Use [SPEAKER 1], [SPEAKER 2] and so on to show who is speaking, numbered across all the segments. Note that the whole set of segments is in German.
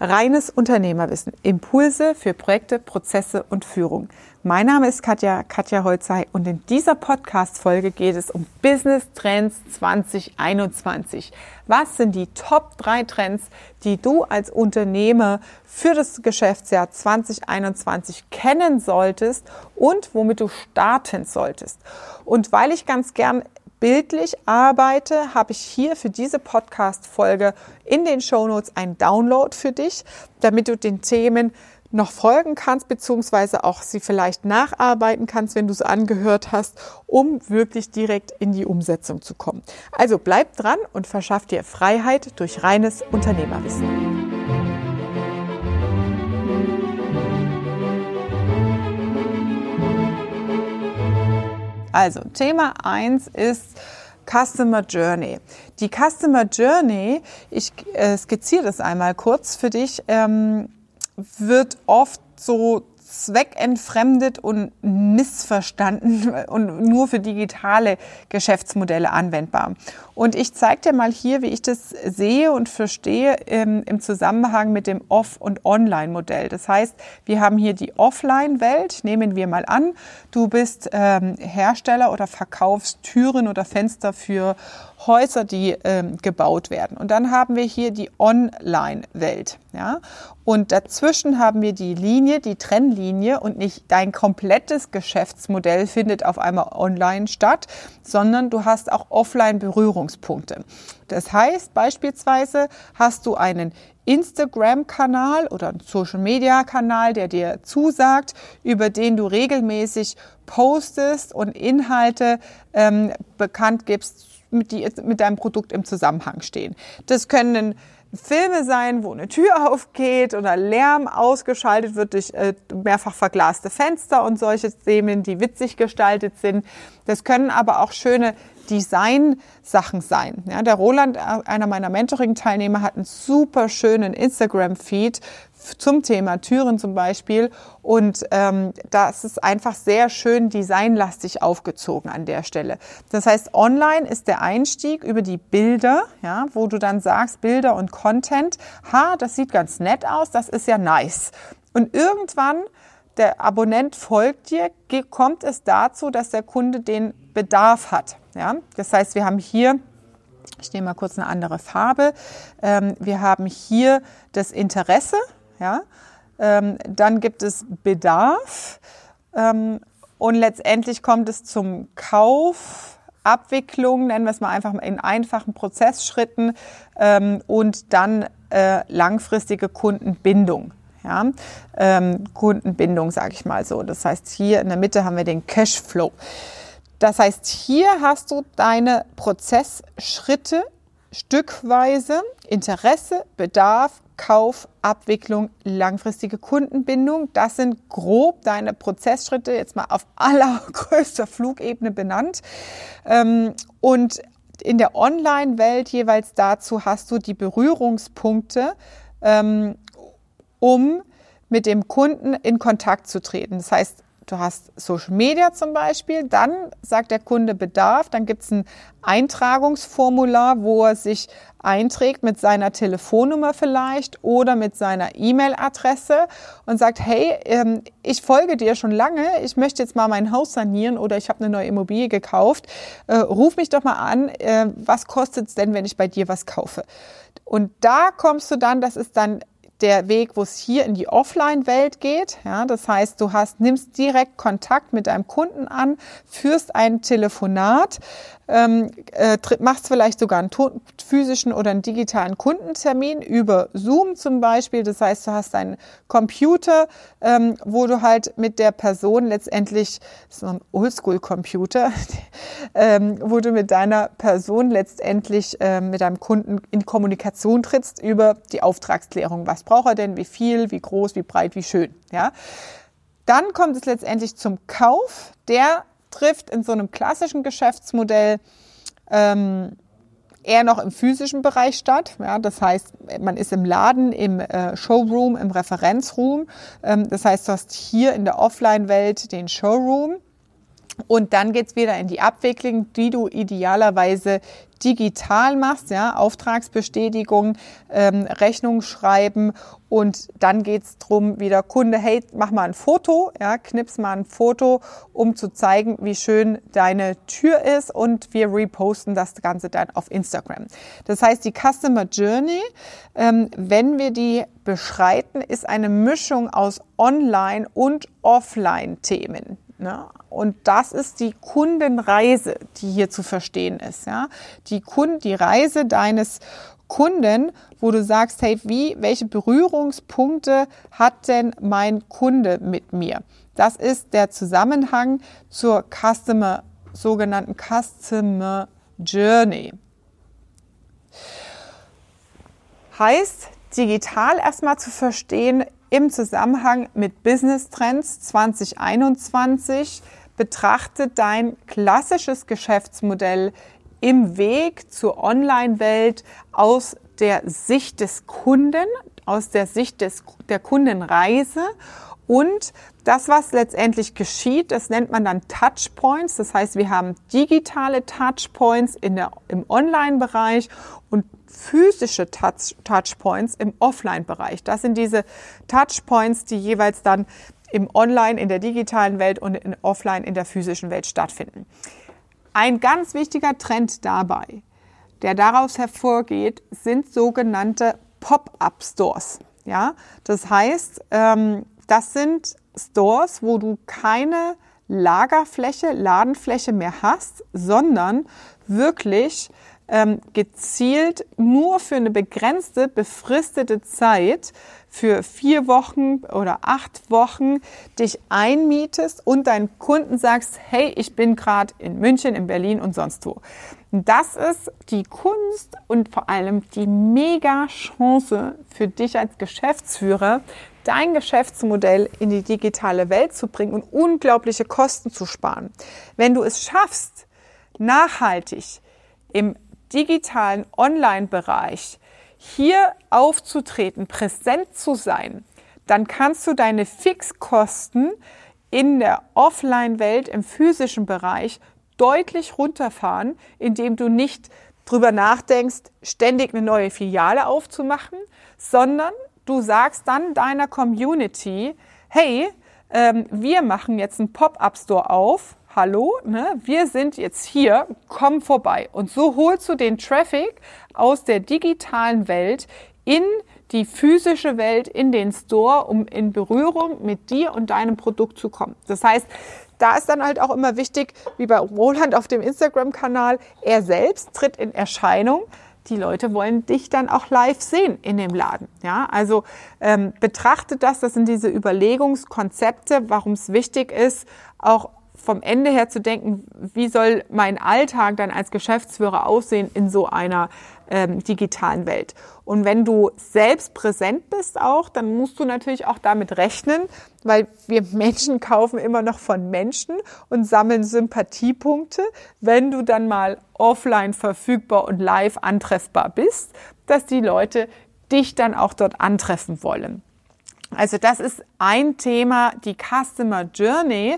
[SPEAKER 1] Reines Unternehmerwissen. Impulse für Projekte, Prozesse und Führung. Mein Name ist Katja, Katja Holzei und in dieser Podcast-Folge geht es um Business Trends 2021. Was sind die Top 3 Trends, die du als Unternehmer für das Geschäftsjahr 2021 kennen solltest und womit du starten solltest? Und weil ich ganz gern bildlich arbeite, habe ich hier für diese Podcast-Folge in den Shownotes ein Download für dich, damit du den Themen noch folgen kannst, beziehungsweise auch sie vielleicht nacharbeiten kannst, wenn du es angehört hast, um wirklich direkt in die Umsetzung zu kommen. Also bleib dran und verschaff dir Freiheit durch reines Unternehmerwissen. Also Thema 1 ist Customer Journey. Die Customer Journey, ich äh, skizziere das einmal kurz für dich, ähm, wird oft so zweckentfremdet und missverstanden und nur für digitale Geschäftsmodelle anwendbar. Und ich zeige dir mal hier, wie ich das sehe und verstehe im, im Zusammenhang mit dem Off- und Online-Modell. Das heißt, wir haben hier die Offline-Welt, nehmen wir mal an, du bist ähm, Hersteller oder verkaufst Türen oder Fenster für Häuser, die ähm, gebaut werden. Und dann haben wir hier die Online-Welt. Ja? Und dazwischen haben wir die Linie, die Trennlinie und nicht dein komplettes Geschäftsmodell findet auf einmal online statt, sondern du hast auch offline Berührungspunkte. Das heißt, beispielsweise hast du einen Instagram-Kanal oder einen Social-Media-Kanal, der dir zusagt, über den du regelmäßig postest und Inhalte ähm, bekannt gibst mit, die, mit deinem Produkt im Zusammenhang stehen. Das können Filme sein, wo eine Tür aufgeht oder Lärm ausgeschaltet wird durch äh, mehrfach verglaste Fenster und solche Themen, die witzig gestaltet sind. Das können aber auch schöne Design-Sachen sein. Ja, der Roland, äh, einer meiner Mentoring-Teilnehmer, hat einen super schönen Instagram-Feed zum Thema Türen zum Beispiel. Und ähm, das ist einfach sehr schön designlastig aufgezogen an der Stelle. Das heißt, online ist der Einstieg über die Bilder, ja, wo du dann sagst, Bilder und Content, ha, das sieht ganz nett aus, das ist ja nice. Und irgendwann der Abonnent folgt dir, kommt es dazu, dass der Kunde den Bedarf hat. Ja? Das heißt, wir haben hier ich nehme mal kurz eine andere Farbe. Ähm, wir haben hier das Interesse, ja? Ähm, dann gibt es Bedarf ähm, und letztendlich kommt es zum Kauf, Abwicklung, nennen wir es mal einfach in einfachen Prozessschritten und dann äh, langfristige Kundenbindung. Ja? Kundenbindung, sage ich mal so. Das heißt, hier in der Mitte haben wir den Cashflow. Das heißt, hier hast du deine Prozessschritte stückweise Interesse, Bedarf, Kauf, Abwicklung, langfristige Kundenbindung. Das sind grob deine Prozessschritte, jetzt mal auf allergrößter Flugebene benannt. Ähm, und in der Online-Welt jeweils dazu hast du die Berührungspunkte, ähm, um mit dem Kunden in Kontakt zu treten. Das heißt, Du hast Social Media zum Beispiel, dann sagt der Kunde Bedarf, dann gibt es ein Eintragungsformular, wo er sich einträgt mit seiner Telefonnummer vielleicht oder mit seiner E-Mail-Adresse und sagt, hey, ähm, ich folge dir schon lange, ich möchte jetzt mal mein Haus sanieren oder ich habe eine neue Immobilie gekauft, äh, ruf mich doch mal an, äh, was kostet es denn, wenn ich bei dir was kaufe? Und da kommst du dann, das ist dann der Weg, wo es hier in die Offline-Welt geht. Ja, das heißt, du hast, nimmst direkt Kontakt mit deinem Kunden an, führst ein Telefonat, ähm, äh, machst vielleicht sogar einen physischen oder einen digitalen Kundentermin über Zoom zum Beispiel. Das heißt, du hast einen Computer, ähm, wo du halt mit der Person letztendlich, so ein Oldschool-Computer, ähm, wo du mit deiner Person letztendlich ähm, mit deinem Kunden in Kommunikation trittst über die Auftragsklärung. Was braucht er denn? Wie viel? Wie groß? Wie breit? Wie schön? Ja. Dann kommt es letztendlich zum Kauf. Der trifft in so einem klassischen Geschäftsmodell ähm, eher noch im physischen Bereich statt. Ja, das heißt, man ist im Laden, im äh, Showroom, im Referenzroom. Ähm, das heißt, du hast hier in der Offline-Welt den Showroom Und dann geht's wieder in die Abwicklung, die du idealerweise digital machst, ja, Auftragsbestätigung, ähm, Rechnung schreiben und dann geht's drum wieder Kunde, hey, mach mal ein Foto, ja, knips mal ein Foto, um zu zeigen, wie schön deine Tür ist und wir reposten das Ganze dann auf Instagram. Das heißt, die Customer Journey, ähm, wenn wir die beschreiten, ist eine Mischung aus Online- und Offline-Themen. Ne? Und das ist die Kundenreise, die hier zu verstehen ist. Ja? Die, Kund die Reise deines Kunden, wo du sagst, hey, wie, welche Berührungspunkte hat denn mein Kunde mit mir? Das ist der Zusammenhang zur Customer, sogenannten Customer Journey. Heißt, digital erstmal zu verstehen, im Zusammenhang mit Business Trends 2021 betrachte dein klassisches Geschäftsmodell im Weg zur Online-Welt aus der Sicht des Kunden, aus der Sicht des, der Kundenreise und das, was letztendlich geschieht, das nennt man dann Touchpoints. Das heißt, wir haben digitale Touchpoints in der, im Online-Bereich und physische Touch, Touchpoints im Offline-Bereich. Das sind diese Touchpoints, die jeweils dann im Online, in der digitalen Welt und in Offline, in der physischen Welt stattfinden. Ein ganz wichtiger Trend dabei, der daraus hervorgeht, sind sogenannte Pop-up-Stores. Ja, das heißt, ähm, das sind Stores, wo du keine Lagerfläche, Ladenfläche mehr hast, sondern wirklich ähm, gezielt nur für eine begrenzte, befristete Zeit für vier Wochen oder acht Wochen dich einmietest und deinen Kunden sagst, hey, ich bin gerade in München, in Berlin und sonst wo. Das ist die Kunst und vor allem die mega Chance für dich als Geschäftsführer, dein Geschäftsmodell in die digitale Welt zu bringen und unglaubliche Kosten zu sparen. Wenn du es schaffst, nachhaltig im digitalen Online-Bereich hier aufzutreten, präsent zu sein, dann kannst du deine Fixkosten in der Offline-Welt, im physischen Bereich deutlich runterfahren, indem du nicht drüber nachdenkst, ständig eine neue Filiale aufzumachen, sondern du sagst dann deiner Community, hey, ähm, wir machen jetzt einen Pop-up-Store auf hallo, ne, wir sind jetzt hier, komm vorbei. Und so holst du den Traffic aus der digitalen Welt in die physische Welt, in den Store, um in Berührung mit dir und deinem Produkt zu kommen. Das heißt, da ist dann halt auch immer wichtig, wie bei Roland auf dem Instagram-Kanal, er selbst tritt in Erscheinung. Die Leute wollen dich dann auch live sehen in dem Laden. Ja, also ähm, betrachte das. Das sind diese Überlegungskonzepte, warum es wichtig ist, auch vom Ende her zu denken, wie soll mein Alltag dann als Geschäftsführer aussehen in so einer ähm, digitalen Welt. Und wenn du selbst präsent bist auch, dann musst du natürlich auch damit rechnen, weil wir Menschen kaufen immer noch von Menschen und sammeln Sympathiepunkte, wenn du dann mal offline verfügbar und live antreffbar bist, dass die Leute dich dann auch dort antreffen wollen. Also das ist ein Thema, die Customer Journey,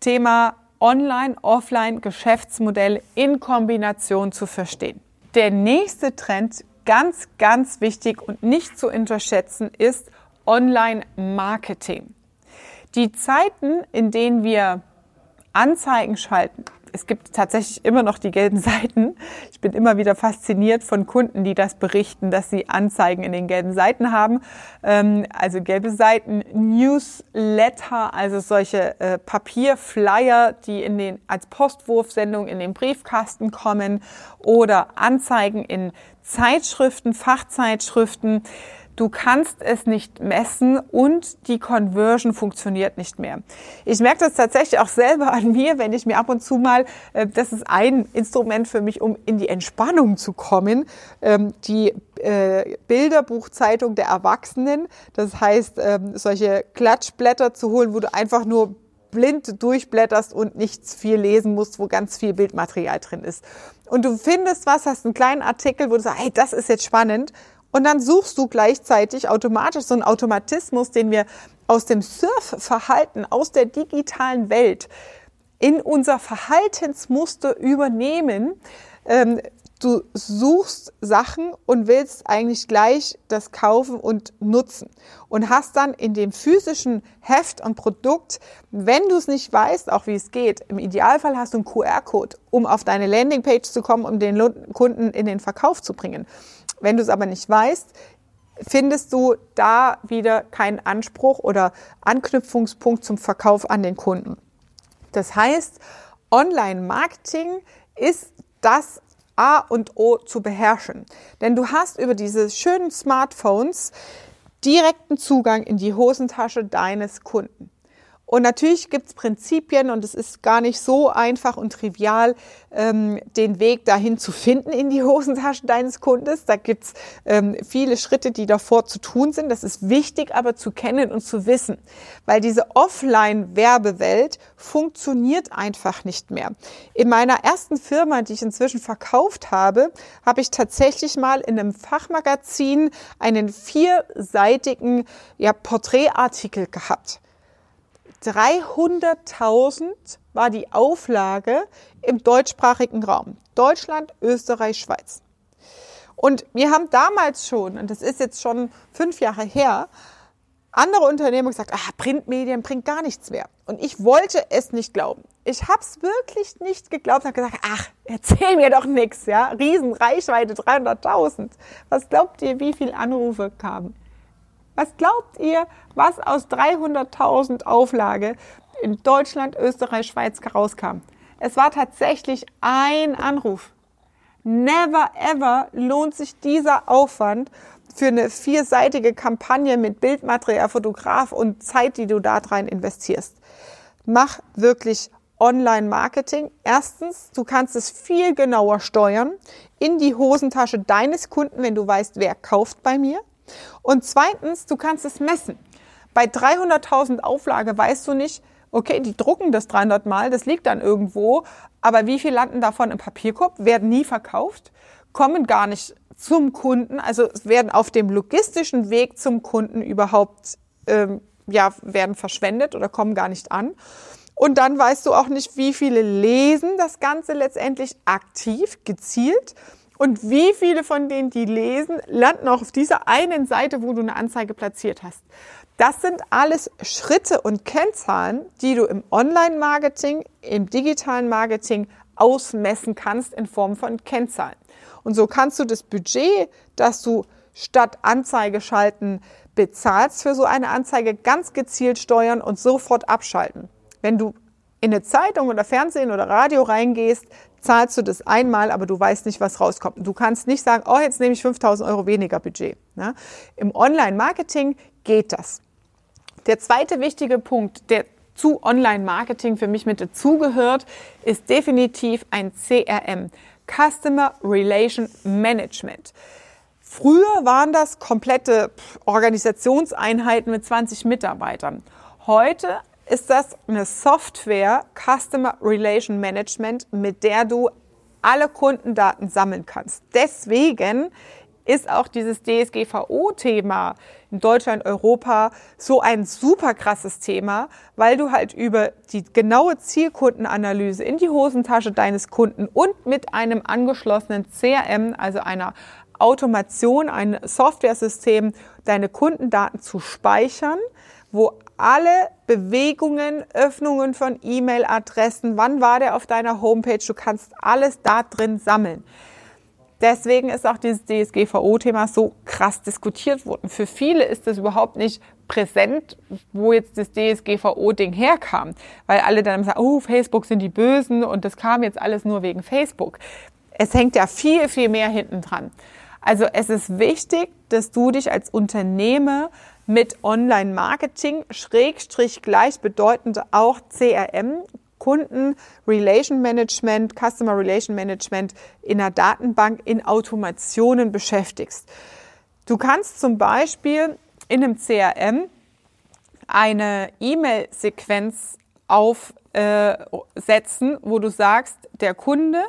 [SPEAKER 1] Thema Online, Offline, Geschäftsmodell in Kombination zu verstehen. Der nächste Trend, ganz, ganz wichtig und nicht zu unterschätzen, ist Online-Marketing. Die Zeiten, in denen wir Anzeigen schalten, es gibt tatsächlich immer noch die gelben Seiten. Ich bin immer wieder fasziniert von Kunden, die das berichten, dass sie Anzeigen in den gelben Seiten haben. Ähm, also gelbe Seiten, Newsletter, also solche äh, Papierflyer, die in den, als Postwurfsendung in den Briefkasten kommen oder Anzeigen in Zeitschriften, Fachzeitschriften. Du kannst es nicht messen und die Conversion funktioniert nicht mehr. Ich merke das tatsächlich auch selber an mir, wenn ich mir ab und zu mal, äh, das ist ein Instrument für mich, um in die Entspannung zu kommen, ähm, die äh, Bilderbuchzeitung der Erwachsenen. Das heißt, ähm, solche Klatschblätter zu holen, wo du einfach nur blind durchblätterst und nichts viel lesen musst, wo ganz viel Bildmaterial drin ist. Und du findest was, hast einen kleinen Artikel, wo du sagst, hey, das ist jetzt spannend und dann suchst du gleichzeitig automatisch so einen Automatismus, den wir aus dem Surfverhalten, aus der digitalen Welt in unser Verhaltensmuster übernehmen. Du suchst Sachen und willst eigentlich gleich das kaufen und nutzen und hast dann in dem physischen Heft und Produkt, wenn du es nicht weißt, auch wie es geht, im Idealfall hast du einen QR-Code, um auf deine Landingpage zu kommen, um den Kunden in den Verkauf zu bringen. Wenn du es aber nicht weißt, findest du da wieder keinen Anspruch oder Anknüpfungspunkt zum Verkauf an den Kunden. Das heißt, Online-Marketing ist das A und O zu beherrschen. Denn du hast über diese schönen Smartphones direkten Zugang in die Hosentasche deines Kunden. Und natürlich gibt es Prinzipien und es ist gar nicht so einfach und trivial, ähm, den Weg dahin zu finden in die Hosentasche deines Kundes. Da gibt es ähm, viele Schritte, die davor zu tun sind. Das ist wichtig aber zu kennen und zu wissen, weil diese Offline-Werbewelt funktioniert einfach nicht mehr. In meiner ersten Firma, die ich inzwischen verkauft habe, habe ich tatsächlich mal in einem Fachmagazin einen vierseitigen ja, Porträtartikel gehabt. 300.000 war die Auflage im deutschsprachigen Raum. Deutschland, Österreich, Schweiz. Und wir haben damals schon, und das ist jetzt schon fünf Jahre her, andere Unternehmen gesagt, ah, Printmedien bringt gar nichts mehr. Und ich wollte es nicht glauben. Ich habe es wirklich nicht geglaubt und habe gesagt, ach, erzähl mir doch nichts, ja. Riesenreichweite, 300.000. Was glaubt ihr, wie viele Anrufe kamen? Was glaubt ihr, was aus 300.000 Auflage in Deutschland, Österreich, Schweiz rauskam? Es war tatsächlich ein Anruf. Never ever lohnt sich dieser Aufwand für eine vierseitige Kampagne mit Bildmaterial, Fotograf und Zeit, die du da rein investierst. Mach wirklich Online-Marketing. Erstens, du kannst es viel genauer steuern in die Hosentasche deines Kunden, wenn du weißt, wer kauft bei mir. Und zweitens, du kannst es messen. Bei 300.000 Auflage weißt du nicht, okay, die drucken das 300 Mal, das liegt dann irgendwo, aber wie viel landen davon im Papierkorb, werden nie verkauft, kommen gar nicht zum Kunden, also werden auf dem logistischen Weg zum Kunden überhaupt, ähm, ja, werden verschwendet oder kommen gar nicht an. Und dann weißt du auch nicht, wie viele lesen das Ganze letztendlich aktiv, gezielt und wie viele von denen, die lesen, landen auch auf dieser einen Seite, wo du eine Anzeige platziert hast. Das sind alles Schritte und Kennzahlen, die du im Online-Marketing, im digitalen Marketing ausmessen kannst in Form von Kennzahlen. Und so kannst du das Budget, das du statt Anzeige schalten bezahlst für so eine Anzeige, ganz gezielt steuern und sofort abschalten. Wenn du in eine Zeitung oder Fernsehen oder Radio reingehst, zahlst du das einmal, aber du weißt nicht, was rauskommt. Du kannst nicht sagen, oh, jetzt nehme ich 5000 Euro weniger Budget. Ne? Im Online-Marketing geht das. Der zweite wichtige Punkt, der zu Online-Marketing für mich mit dazugehört, ist definitiv ein CRM, Customer Relation Management. Früher waren das komplette Organisationseinheiten mit 20 Mitarbeitern. Heute ist das eine Software Customer Relation Management, mit der du alle Kundendaten sammeln kannst. Deswegen ist auch dieses DSGVO-Thema in Deutschland, Europa so ein super krasses Thema, weil du halt über die genaue Zielkundenanalyse in die Hosentasche deines Kunden und mit einem angeschlossenen CRM, also einer Automation, ein Software-System, deine Kundendaten zu speichern, wo alle Bewegungen, Öffnungen von E-Mail-Adressen, wann war der auf deiner Homepage, du kannst alles da drin sammeln. Deswegen ist auch dieses DSGVO-Thema so krass diskutiert worden. Für viele ist es überhaupt nicht präsent, wo jetzt das DSGVO-Ding herkam, weil alle dann sagen, oh, Facebook sind die Bösen und das kam jetzt alles nur wegen Facebook. Es hängt ja viel, viel mehr hinten dran. Also es ist wichtig, dass du dich als Unternehmer mit Online-Marketing, Schrägstrich gleichbedeutend auch CRM, Kunden Relation Management, Customer Relation Management in der Datenbank in Automationen beschäftigst. Du kannst zum Beispiel in einem CRM eine E-Mail-Sequenz aufsetzen, wo du sagst, der Kunde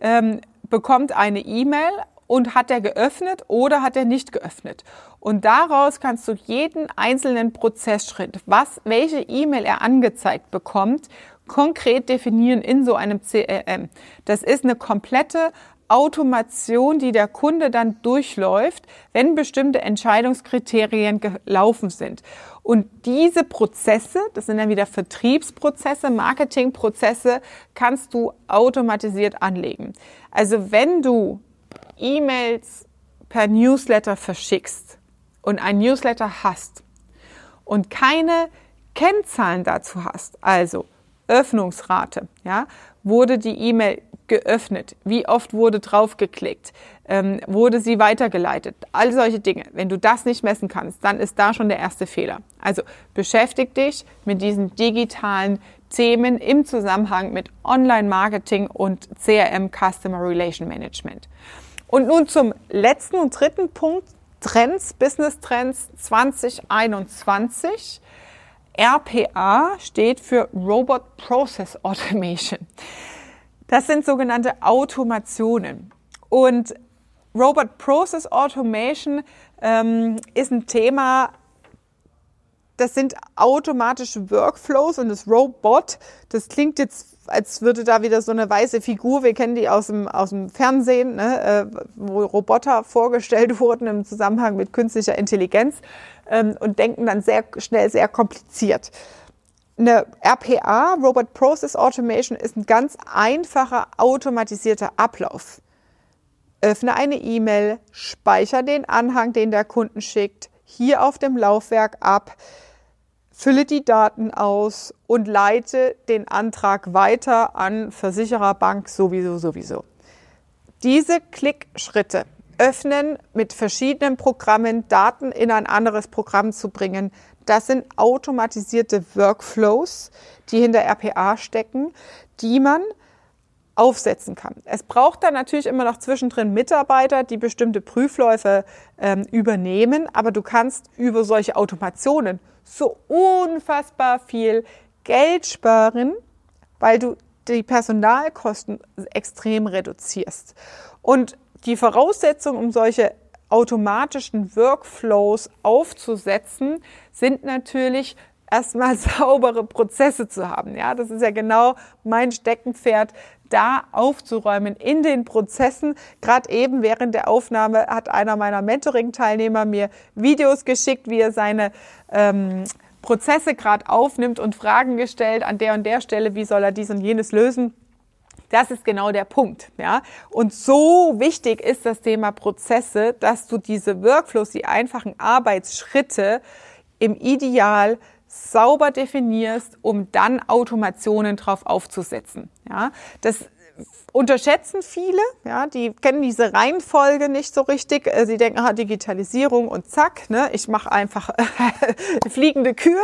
[SPEAKER 1] ähm, bekommt eine E-Mail und hat er geöffnet oder hat er nicht geöffnet. Und daraus kannst du jeden einzelnen Prozessschritt, was, welche E-Mail er angezeigt bekommt, konkret definieren in so einem CRM. Das ist eine komplette Automation, die der Kunde dann durchläuft, wenn bestimmte Entscheidungskriterien gelaufen sind. Und diese Prozesse, das sind dann wieder Vertriebsprozesse, Marketingprozesse, kannst du automatisiert anlegen. Also wenn du E-Mails per Newsletter verschickst und ein Newsletter hast und keine Kennzahlen dazu hast, also Öffnungsrate, ja, wurde die E-Mail geöffnet? Wie oft wurde draufgeklickt? Ähm, wurde sie weitergeleitet? All solche Dinge. Wenn du das nicht messen kannst, dann ist da schon der erste Fehler. Also beschäftig dich mit diesen digitalen Themen im Zusammenhang mit Online-Marketing und CRM Customer Relation Management. Und nun zum letzten und dritten Punkt. Trends, Business Trends 2021. RPA steht für Robot Process Automation. Das sind sogenannte Automationen. Und Robot Process Automation ähm, ist ein Thema, das sind automatische Workflows und das Robot, das klingt jetzt, als würde da wieder so eine weiße Figur, wir kennen die aus dem, aus dem Fernsehen, ne, äh, wo Roboter vorgestellt wurden im Zusammenhang mit künstlicher Intelligenz ähm, und denken dann sehr schnell sehr kompliziert eine RPA, Robot Process Automation, ist ein ganz einfacher automatisierter Ablauf. Öffne eine E-Mail, speichere den Anhang, den der Kunden schickt, hier auf dem Laufwerk ab, fülle die Daten aus und leite den Antrag weiter an Versicherer, Bank sowieso, sowieso. Diese Klickschritte öffnen mit verschiedenen Programmen Daten in ein anderes Programm zu bringen, das sind automatisierte Workflows, die hinter RPA stecken, die man aufsetzen kann. Es braucht dann natürlich immer noch zwischendrin Mitarbeiter, die bestimmte Prüfläufe ähm, übernehmen, aber du kannst über solche Automationen so unfassbar viel Geld sparen, weil du die Personalkosten extrem reduzierst. Und die Voraussetzung, um solche automatischen Workflows aufzusetzen, sind natürlich erstmal saubere Prozesse zu haben. Ja, das ist ja genau mein Steckenpferd, da aufzuräumen in den Prozessen. Gerade eben während der Aufnahme hat einer meiner Mentoring-Teilnehmer mir Videos geschickt, wie er seine ähm, Prozesse gerade aufnimmt und Fragen gestellt an der und der Stelle, wie soll er dies und jenes lösen. Das ist genau der Punkt, ja. Und so wichtig ist das Thema Prozesse, dass du diese Workflows, die einfachen Arbeitsschritte im Ideal sauber definierst, um dann Automationen drauf aufzusetzen, ja. Das unterschätzen viele, ja, die kennen diese Reihenfolge nicht so richtig. Äh, sie denken, ah, Digitalisierung und zack, ne, ich mache einfach fliegende Kühe.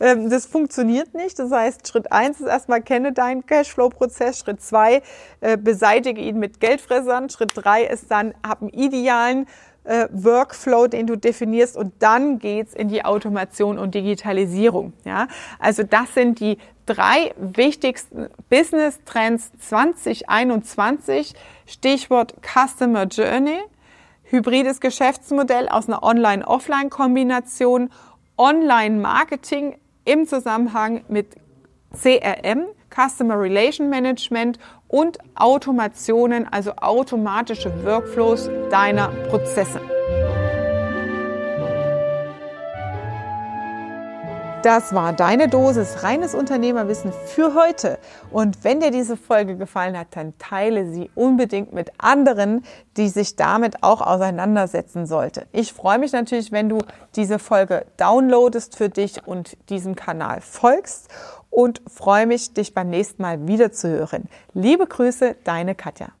[SPEAKER 1] Ähm, das funktioniert nicht. Das heißt, Schritt eins ist erstmal kenne deinen Cashflow-Prozess. Schritt zwei äh, beseitige ihn mit Geldfressern. Schritt drei ist dann, hab einen idealen äh, Workflow, den du definierst und dann geht's in die Automation und Digitalisierung. Ja, also das sind die drei wichtigsten Business Trends 2021. Stichwort Customer Journey, hybrides Geschäftsmodell aus einer Online-Offline-Kombination, Online-Marketing im Zusammenhang mit CRM, Customer Relation Management und Automationen, also automatische Workflows deiner Prozesse. Das war deine Dosis reines Unternehmerwissen für heute. Und wenn dir diese Folge gefallen hat, dann teile sie unbedingt mit anderen, die sich damit auch auseinandersetzen sollte. Ich freue mich natürlich, wenn du diese Folge downloadest für dich und diesem Kanal folgst und freue mich, dich beim nächsten Mal wieder zu hören. Liebe Grüße, deine Katja.